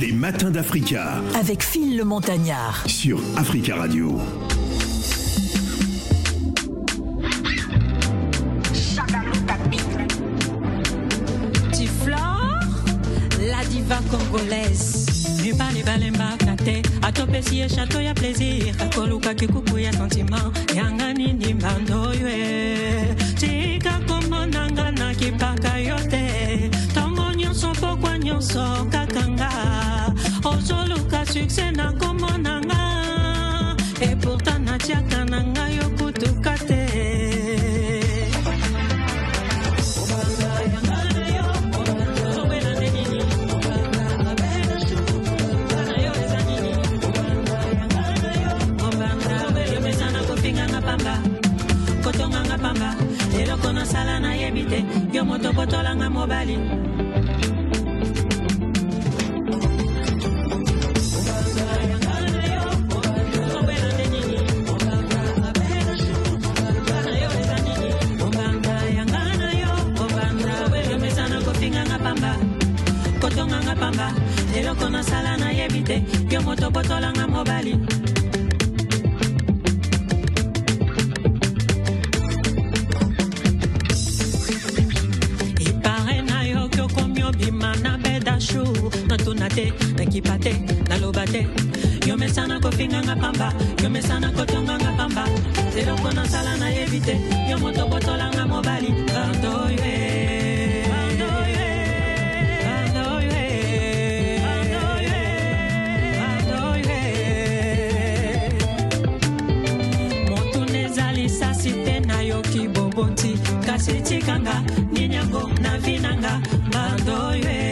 Les matins d'Africa. Avec Phil le Montagnard. Sur Africa Radio. Tiflor, la diva congolaise. mibali balembaka te atopesi ye chateau ya plaisir akoluka kikuku ya sentiment yanga nini mbando oyo e tika komonanga na kipaka yo te ntongo nyonso pokwa nyonso kakanga nazoluka sukse na nkombo na nga epourtant natiaka na ngai okutuka te eloko nasala nayebi te yo moto kotolanga mobali. te yomesana kofinga nga pamba yomesana kotonga nga pamba eloko nasala nayebi te yo moto botolanga mobali pardo oyo lisasi te nayoki boboti kasi tikanga nini yango na vinanga. Bandoye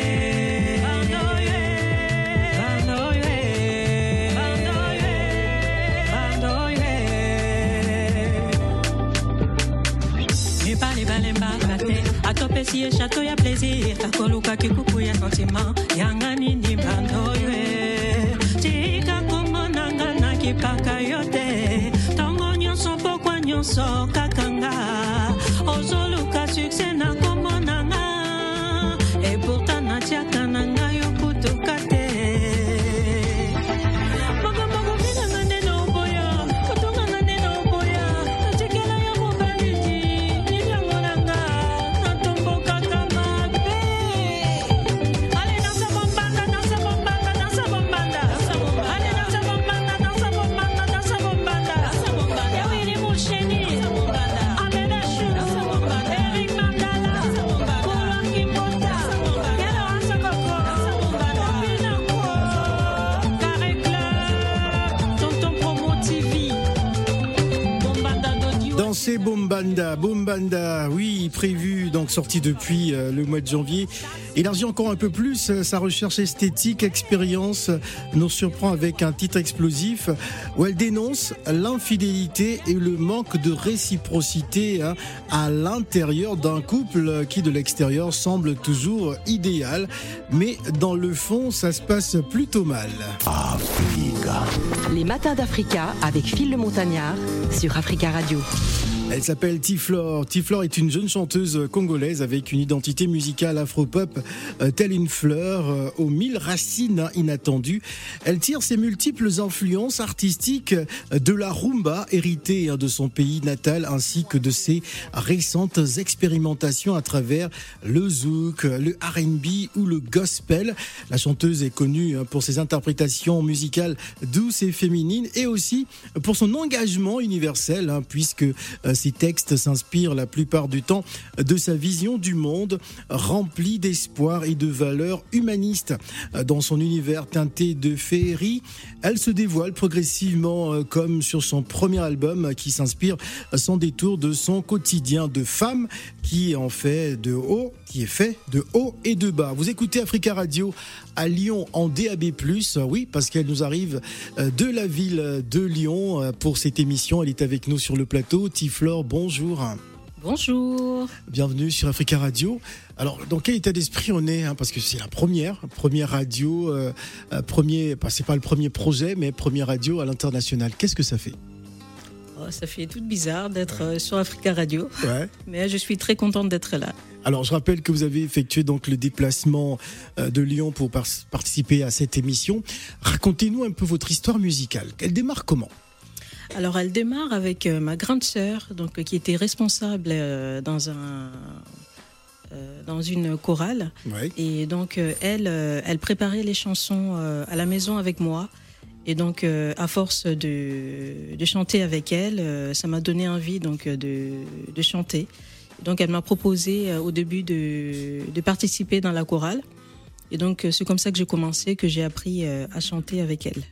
atopesi ye chateau ya plaisir. Akoluka kikuku ya sentiment. Yanga nini bando yo e. tika komonanga na kipaka yo te ntongo nyonso pokwa nyonso kakanga. Ozoluka sukse na No. Danser Bombanda, Bombanda, oui, prévu, donc sorti depuis euh, le mois de janvier. Élargit encore un peu plus euh, sa recherche esthétique, expérience, nous surprend avec un titre explosif où elle dénonce l'infidélité et le manque de réciprocité hein, à l'intérieur d'un couple qui de l'extérieur semble toujours idéal, mais dans le fond ça se passe plutôt mal. Les matins d'Africa avec Phil le Montagnard sur Africa Radio. Elle s'appelle Tiflor. Tiflor est une jeune chanteuse congolaise avec une identité musicale afro-pop euh, telle une fleur euh, aux mille racines inattendues. Elle tire ses multiples influences artistiques euh, de la rumba héritée hein, de son pays natal ainsi que de ses récentes expérimentations à travers le zouk, le R&B ou le gospel. La chanteuse est connue hein, pour ses interprétations musicales douces et féminines et aussi pour son engagement universel hein, puisque ses textes s'inspirent la plupart du temps de sa vision du monde remplie d'espoir et de valeurs humanistes. Dans son univers teinté de féerie, elle se dévoile progressivement euh, comme sur son premier album qui s'inspire sans détour de son quotidien de femme qui en fait de haut, qui est fait de haut et de bas. Vous écoutez Africa Radio à Lyon en DAB+, oui, parce qu'elle nous arrive euh, de la ville de Lyon euh, pour cette émission. Elle est avec nous sur le plateau. Tiflore, bonjour. Bonjour. Bienvenue sur Africa Radio. Alors, dans quel état d'esprit on est hein, Parce que c'est la première, première radio, euh, euh, premier, bah, c'est pas le premier projet, mais première radio à l'international. Qu'est-ce que ça fait? Oh, ça fait tout bizarre d'être euh, sur Africa Radio, Ouais. mais je suis très contente d'être là. Alors, je rappelle que vous avez effectué donc le déplacement euh, de Lyon pour par- participer à cette émission. Racontez-nous un peu votre histoire musicale. Elle démarre comment? Alors, elle démarre avec euh, ma grande sœur, donc qui était responsable dans un dans une chorale. Ouais. Et donc, elle, elle préparait les chansons à la maison avec moi. Et donc, euh, à force de, de chanter avec elle, euh, ça m'a donné envie donc euh, de, de chanter. Donc, elle m'a proposé euh, au début de, de participer dans la chorale. Et donc, c'est comme ça que j'ai commencé, que j'ai appris à chanter avec elle.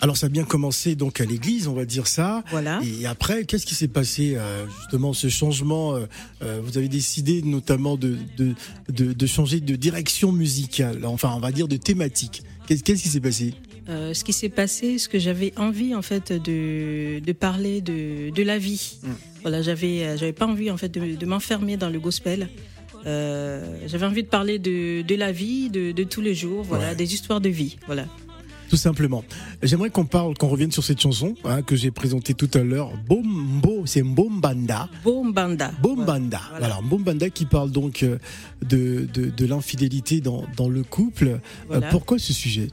Alors, ça a bien commencé donc à l'église, on va dire ça. Voilà. Et après, qu'est-ce qui s'est passé justement ce changement Vous avez décidé notamment de, de, changer de direction musicale, enfin on va dire de thématique. Qu'est-ce qui s'est passé? Euh, ce qui s'est passé, ce que j'avais envie en fait de, de parler de, de la vie. Mm. Voilà, j'avais euh, j'avais pas envie en fait de, de m'enfermer dans le gospel. Euh, j'avais envie de parler de, de la vie, de, de tous les jours, voilà, Ouais. des histoires de vie, voilà. Tout simplement. J'aimerais qu'on parle, qu'on revienne sur cette chanson hein, que j'ai présentée tout à l'heure. Bombo, c'est Mbombanda. Bombanda. Bombanda. Voilà. Voilà, Bombanda qui parle donc de, de, de l'infidélité dans, dans le couple. Voilà. pourquoi ce sujet?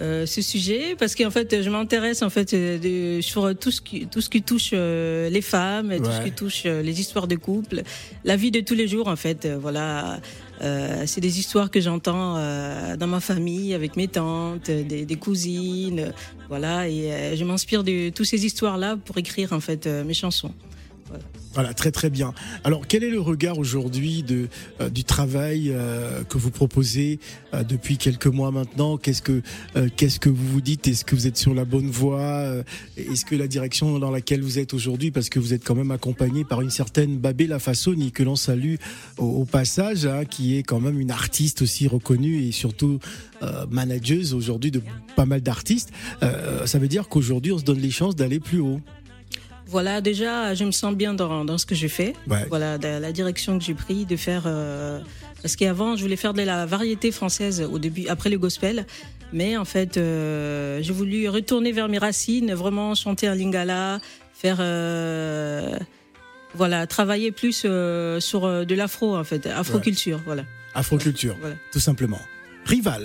Euh, ce sujet parce qu'en fait je m'intéresse en fait euh, de- sur tout ce qui tout ce qui touche euh, les femmes tout ce qui touche euh, les histoires de couple la vie de tous les jours en fait euh, voilà. Euh, c'est des histoires que j'entends euh, dans ma famille avec mes tantes des, des cousines voilà. Et euh, je m'inspire de toutes ces histoires là pour écrire en fait euh, mes chansons Voilà, très très bien. Alors, quel est le regard aujourd'hui de euh, du travail euh, que vous proposez euh, depuis quelques mois maintenant? Qu'est-ce que qu'est-ce que vous vous dites? Est-ce que vous êtes sur la bonne voie? Est-ce que la direction dans laquelle vous êtes aujourd'hui, parce que vous êtes quand même accompagné par une certaine Babé Lafassoni que l'on salue au, passage, hein, qui est quand même une artiste aussi reconnue et surtout manageuse aujourd'hui de pas mal d'artistes. Ça veut dire qu'aujourd'hui, on se donne les chances d'aller plus haut. Voilà déjà je me sens bien dans, dans ce que je fais Ouais. voilà de la direction que j'ai pris de faire euh, parce qu'avant je voulais faire de la variété française au début après le gospel mais en fait euh, j'ai voulu retourner vers mes racines vraiment chanter un lingala faire euh, voilà travailler plus sur de l'afro en fait afroculture voilà Afroculture, voilà tout simplement. Rival.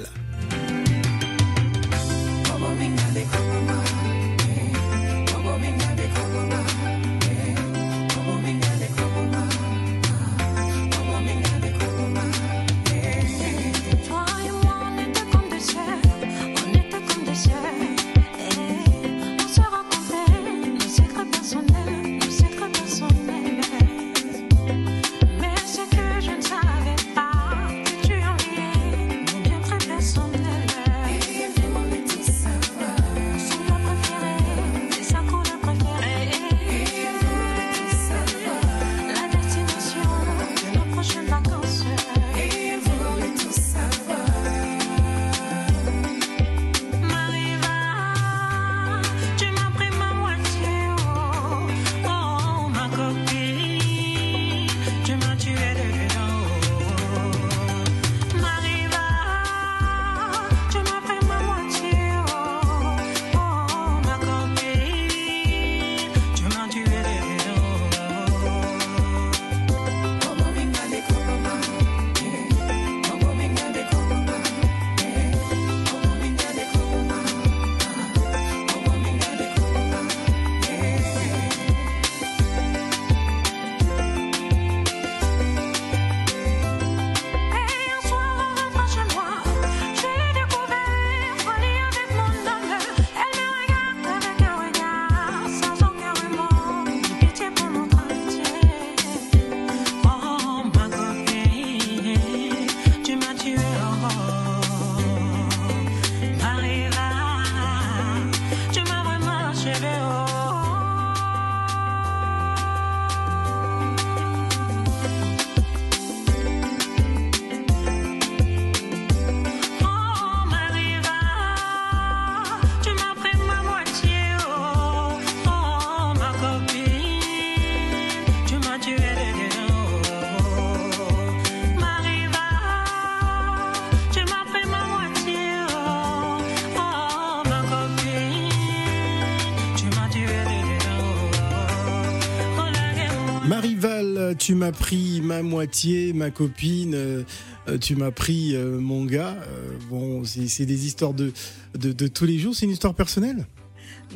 M'as pris ma moitié, ma copine, euh, euh, tu m'as pris euh, mon gars. Euh, bon, c'est des histoires de, de, de tous les jours. C'est une histoire personnelle?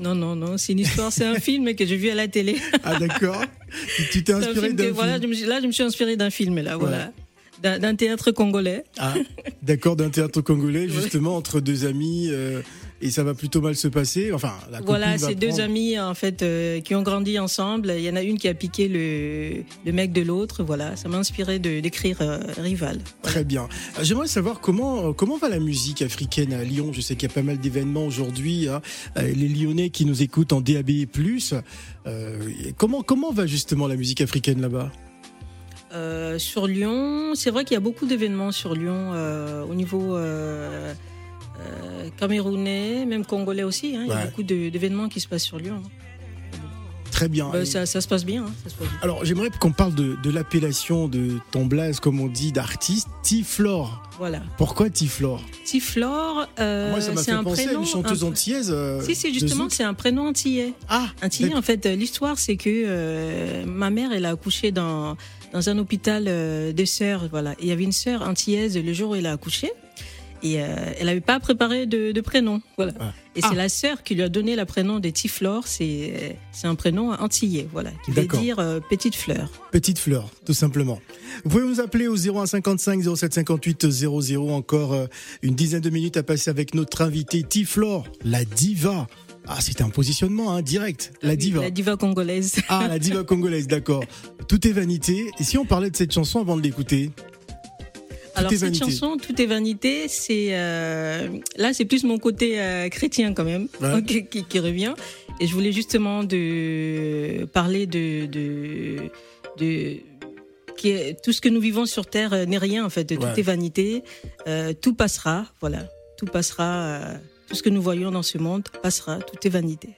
Non, non, non, c'est une histoire, c'est un film que j'ai vu à la télé. Ah d'accord. Tu- t'es inspiré film que- d'un voilà, film? je me suis- là, je me suis inspiré d'un film, là, voilà. D'un théâtre congolais. Ah, d'accord, d'un théâtre congolais, justement, entre deux amis, euh, et ça va plutôt mal se passer. Enfin, la Voilà, c'est deux amis en fait euh, qui ont grandi ensemble. Il y en a une qui a piqué le, le mec de l'autre. Voilà, ça m'a inspiré de d'écrire euh, Rival. Très bien. J'aimerais savoir comment comment va la musique africaine à Lyon. Je sais qu'il y a pas mal d'événements aujourd'hui. hein. Les Lyonnais qui nous écoutent en DAB+. Euh, comment comment va justement la musique africaine là-bas? Euh, sur Lyon, c'est vrai qu'il y a beaucoup d'événements sur Lyon euh, au niveau euh, camerounais, même congolais aussi. hein. Il y a beaucoup d'événements qui se passent sur Lyon. Très bien. Bah, ça, ça se passe bien. hein, ça se passe bien. Alors j'aimerais qu'on parle de, de l'appellation de ton blaze, comme on dit, d'artiste, Tiflor. Voilà. Pourquoi Tiflor Tiflore, euh, Moi, ça m'a c'est fait un penser à prénom. une chanteuse un- antillaise. euh, Si, si, de justement, c'est un prénom antillais. Ah, Antillais, en fait, l'histoire, c'est que euh, ma mère, elle a accouché dans, dans un hôpital euh, de sœurs. Voilà. Il y avait une sœur antillaise le jour où elle a accouché. Et euh, elle n'avait pas préparé de, de prénom. Voilà. Ah. Et Ah. c'est la sœur qui lui a donné le prénom de Tiflore. C'est c'est un prénom antillais, voilà, qui veut dire euh, petite fleur. Petite fleur, tout simplement. Vous pouvez nous appeler au 0155 0758 00. Encore euh, une dizaine de minutes à passer avec notre invité Tiflor, la diva. Ah, c'est un positionnement hein, direct. La diva. La diva congolaise. Ah, la diva congolaise, d'accord. Tout est vanité. Et si on parlait de cette chanson avant de l'écouter Alors est cette vanité. chanson, Tout est vanité, c'est euh, là c'est plus mon côté euh, chrétien quand même Ouais. qui, qui- qui revient. Et je voulais justement de parler de de, de qui est- tout ce que nous vivons sur terre euh, n'est rien en fait. Tout Ouais. est vanité, Euh, tout passera, voilà, tout passera. Tout ce que nous voyons dans ce monde passera, tout est vanité.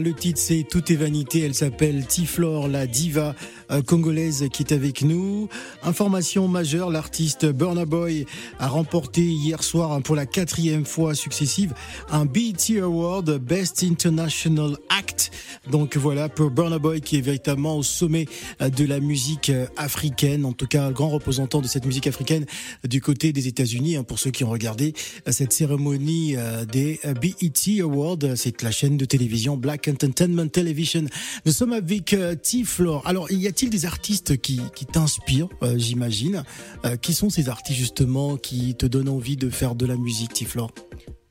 Le titre c'est Tout est vanité, elle s'appelle Tiflor, la diva. Euh, congolaise qui est avec nous. Information majeure, l'artiste Burna Boy a remporté hier soir hein, pour la quatrième fois successive un BET Award Best International Act. Donc voilà pour Burna Boy qui est véritablement au sommet euh, de la musique euh, africaine, en tout cas grand représentant de cette musique africaine du côté des États-Unis. hein, pour ceux qui ont regardé cette cérémonie des BET Awards, c'est la chaîne de télévision Black Entertainment Television. Nous sommes avec T-Flor. Alors, y a-t-il des artistes qui, qui t'inspirent, euh, j'imagine Euh, Qui sont ces artistes justement qui te donnent envie de faire de la musique, T-Flor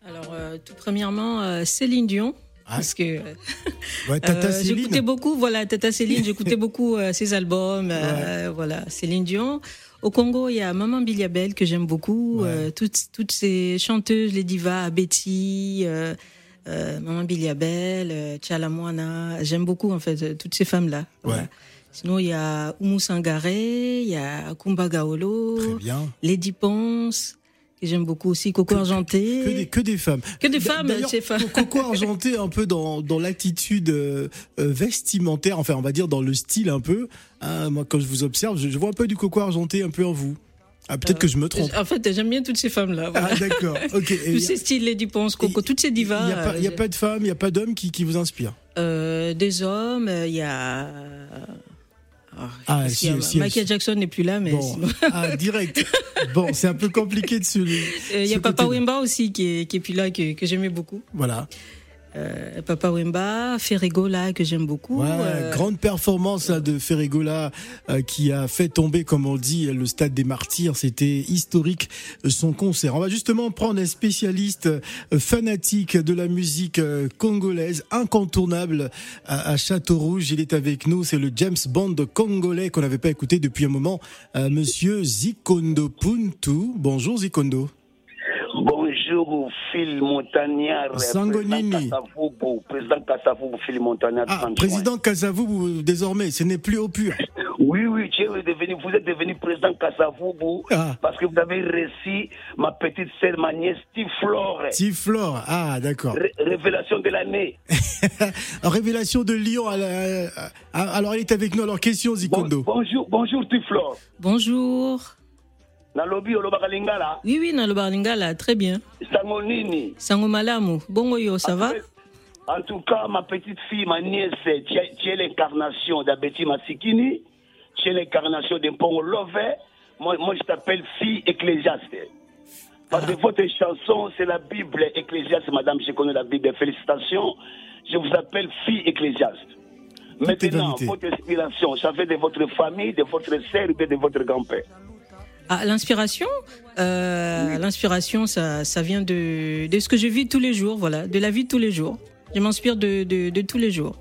Alors, euh, tout premièrement, Céline Dion. Ah. Parce que Ouais, j'écoutais beaucoup, voilà, Tata Céline, j'écoutais beaucoup ses albums, voilà, Céline Dion. Au Congo, il y a Maman Biliabel que j'aime beaucoup, Ouais. toutes, toutes ces chanteuses, les divas, Betty, euh, Maman Biliabel, euh, Tchala Moana, j'aime beaucoup en fait euh, toutes ces femmes-là. voilà. Ouais. Sinon, il y a Oumou Sangaré, il y a Kumba Gaolo, Très bien. Lady Ponce, que j'aime beaucoup aussi, Coco Argenté. Que des, que des femmes. Que des femmes, d'ailleurs, ces femmes. Coco argenté un peu dans, dans l'attitude euh, euh, vestimentaire, enfin on va dire dans le style un peu. Hein, moi quand je vous observe, je, je vois un peu du coco argenté un peu en vous. Ah, peut-être que je me trompe. En fait, j'aime bien toutes ces femmes-là. Voilà. Ah d'accord. Ok. Et Tous ces styles, Lady Ponce, Coco, toutes ces Il divas. n'y a, il a euh, pas de femmes, il n'y a pas d'hommes qui, qui vous inspirent? des hommes, il y a. Ah, Ah, si, y a si, Michael si. Jackson n'est plus là, mais Bon, sinon- ah, direct. Bon, c'est un peu compliqué de se. Euh, il y ce a Papa. Wemba aussi qui est, qui est plus là, que, que j'aimais beaucoup. Voilà. Euh, Papa Wemba, Ferrego là, que j'aime beaucoup. Ouais, Euh, grande performance là, de Ferregola euh, qui a fait tomber, comme on dit, le stade des martyrs. C'était historique son concert. On va justement prendre un spécialiste fanatique de la musique congolaise, incontournable à, à Château-Rouge. Il est avec nous. C'est le James Bond congolais qu'on n'avait pas écouté depuis un moment. Monsieur Zikondo Puntu. Bonjour Zikondo. Phil Montagnard. Sangonini. Président Phil Montagnard. Ah, 30 président Kasavu, désormais, ce n'est plus au pur. Oui, oui, devenu, vous êtes devenu président Kasavubu Ah. parce que vous avez reçu ma petite sœur, ma nièce, Tiflore. Tiflore. Ah, d'accord. Ré- révélation de l'année. Révélation de Lyon. à la- à- alors, il est avec nous. Alors, question, Bon- Zikondo. bonjour, bonjour, Tiflore. Bonjour. Nalobi, Olobaka Lingala, Oui, oui, très bien. Sangonini. Sango Malamu. Bongo yo, ça va? En tout cas, ma petite fille, ma nièce, tu es, l'incarnation d'Abeti Masikini, tu es l'incarnation de Pongo Love. Moi, moi, je t'appelle fille ecclésiaste. Parce que votre chanson, c'est la Bible ecclésiaste, madame, je connais la Bible. Félicitations. Je vous appelle fille ecclésiaste. Maintenant, votre inspiration, ça fait de votre famille, de votre sœur de votre grand-père? Ah, l'inspiration, euh, l'inspiration, ça, ça vient de, de ce que je vis tous les jours, voilà, de la vie de tous les jours. Je m'inspire de, de, de tous les jours,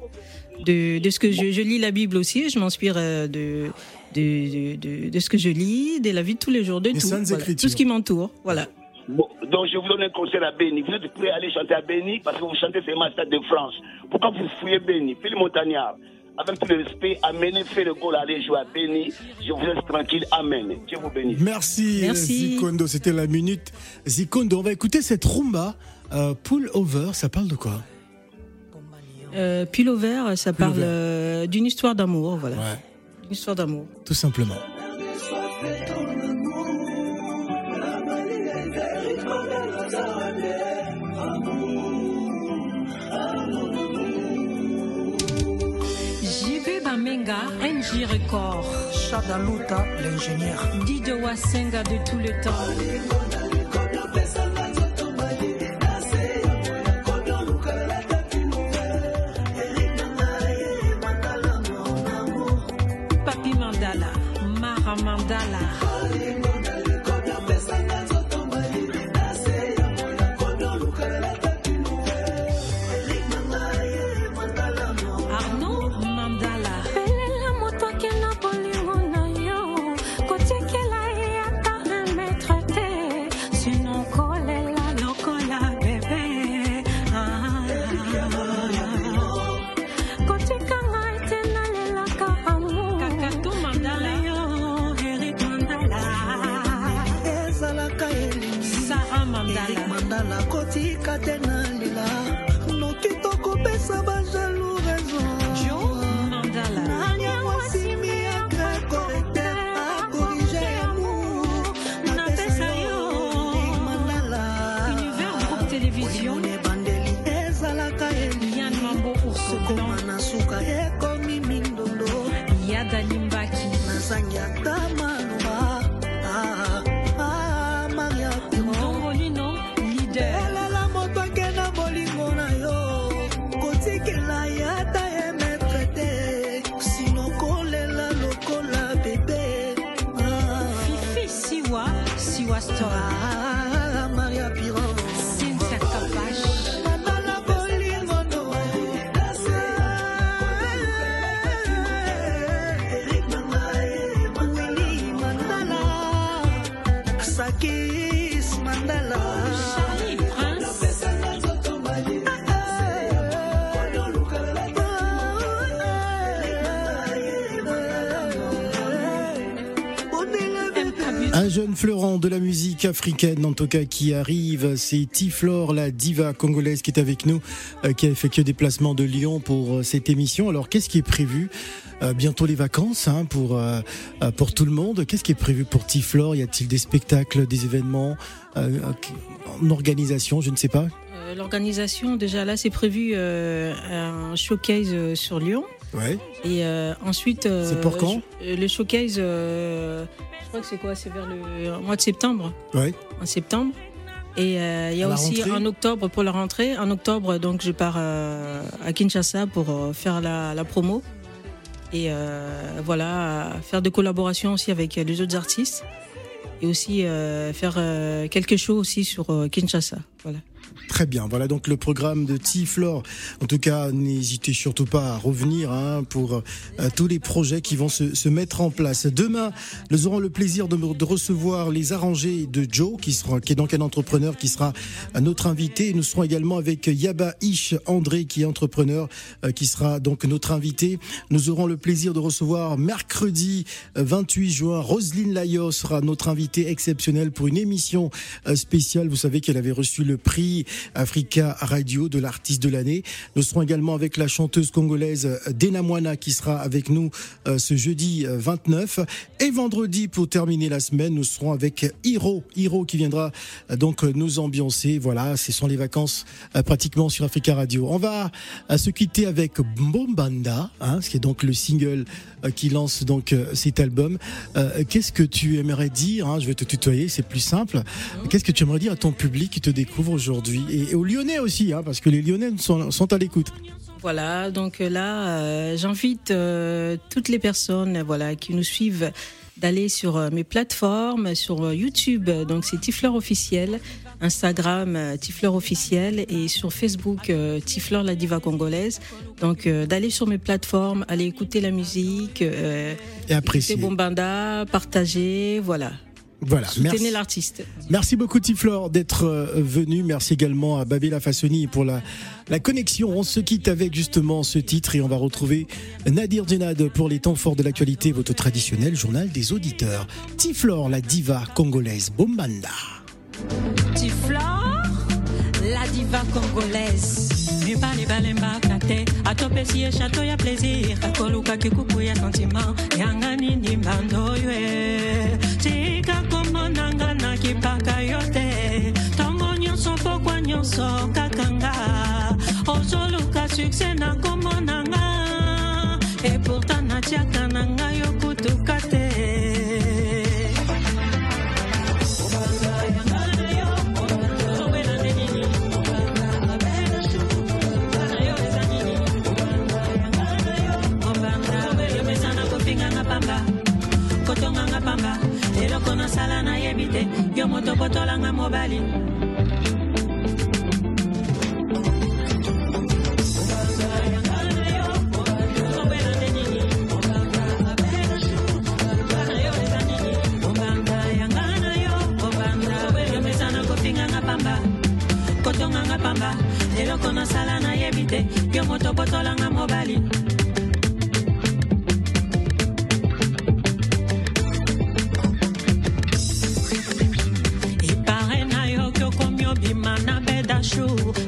de, de ce que je, je lis la Bible aussi. Je m'inspire euh, de, de, de, de, de ce que je lis, de la vie de tous les jours, de Les tout, voilà, tout ce qui m'entoure, voilà. Bon, donc je vous donne un conseil à Béni. Vous êtes prêts à aller chanter à Béni parce que vous chantez seulement Stade de France. Pourquoi vous fouillez Béni? Philippe Montagnard, avec tout le respect, amenez, fait le goal, allez jouer à Béni. Je vous laisse tranquille. Amen. Dieu vous bénisse. Merci, Merci. Zikondo. C'était la minute. Zikondo, on va écouter cette rumba. euh, pull over, ça parle de quoi? Euh, Pullover, ça parle euh, d'une histoire d'amour, voilà, Ouais, une histoire d'amour. tout simplement. NJ Record. Chadaluta, l'ingénieur. Didier Wasenga de tout le temps. Papi Mandala, Mara Mandala. Un jeune fleurant de la musique africaine, en tout cas, qui arrive, c'est Tiflore, la diva congolaise qui est avec nous, euh, qui a effectué des placements de Lyon pour euh, cette émission. Alors, qu'est-ce qui est prévu? Euh, Bientôt les vacances hein, pour pour tout le monde. Qu'est-ce qui est prévu pour Tiflore Y a-t-il des spectacles, des événements en organisation? Je ne sais pas. L'organisation, déjà là, c'est prévu un showcase sur Lyon. Ouais. Et euh, ensuite. euh, C'est pour quand je- Le showcase, euh, je crois que c'est quoi C'est vers le mois de septembre. Ouais. En septembre. Et euh, il y a aussi rentrée en octobre pour la rentrée. En octobre, donc, je pars euh, à Kinshasa pour euh, faire la, la promo. Et euh, voilà, faire des collaborations aussi avec les autres artistes. Et aussi euh, faire euh, quelque chose aussi sur euh, Kinshasa. Voilà. Très bien, voilà donc le programme de Tiflore. En tout cas, n'hésitez surtout pas à revenir hein, pour euh, tous les projets qui vont se, se mettre en place. Demain, nous aurons le plaisir de, de recevoir les arrangés de Joe, qui, sera, qui est donc un entrepreneur qui sera notre invité. Nous serons également avec Yaba Ish André, qui est entrepreneur, euh, qui sera donc notre invité. Nous aurons le plaisir de recevoir mercredi euh, 28 juin, Roselyne Layo sera notre invitée exceptionnelle pour une émission euh, spéciale. Vous savez qu'elle avait reçu le prix Africa Radio de l'artiste de l'année. Nous serons également avec la chanteuse congolaise euh, Dena Moana qui sera avec nous euh, ce jeudi euh, 29. Et vendredi, pour terminer la semaine, nous serons avec Hiro. Hiro qui viendra euh, donc euh, nous ambiancer. Voilà, ce sont les vacances euh, pratiquement sur Africa Radio. On va euh, se quitter avec Bombanda, hein, ce qui est donc le single euh, qui lance donc euh, cet album. Euh, Qu'est-ce que tu aimerais dire hein, Je vais te tutoyer, c'est plus simple. Qu'est-ce que tu aimerais dire à ton public qui te découvre aujourd'hui? Et, et aux Lyonnais aussi, hein, parce que les Lyonnais sont, sont à l'écoute. Voilà, donc euh, là, euh, j'invite euh, toutes les personnes, voilà, qui nous suivent d'aller sur mes plateformes, sur YouTube, donc c'est Tifleur officiel, Instagram Tifleur officiel et sur Facebook Tifleur la diva congolaise. Donc d'aller sur mes plateformes, aller écouter la musique, Et apprécier. Bombanda, partager, voilà. Voilà, Soutenez merci. l'artiste. Merci beaucoup Tiflor d'être euh, venu. Merci également à Babela Fassoni pour la, la connexion. On se quitte avec justement ce titre et on va retrouver Nadir Djenad pour les temps forts de l'actualité, votre traditionnel journal des auditeurs. Tiflor, la diva congolaise Bombanda. Tiflor, la diva congolaise. Mibali balembaka te atopesi ye chateau ya plaisir. Akolukaki kuku ya sentiment yanga nini mbando oyo e. Tika komonanga na kipaka yo te. Ntongo nyonso pokwa nyonso kakanga. Ozoluka sukse na komonanga e pourtant natiaka na ngai yo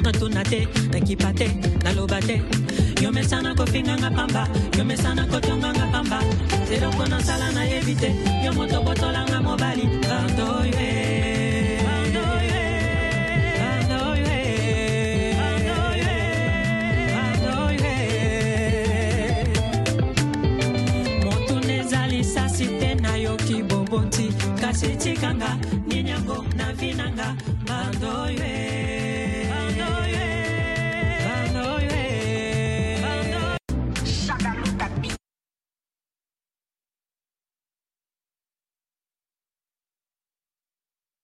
natuna te nakipa te naloba te yomesana kofinganga pamba yomesana kotonganga pamba. Eloko nasala nayebi te yo moto botolanga mobali. Bardo oyo kasi tikanga nini yango na vinanga. Bardo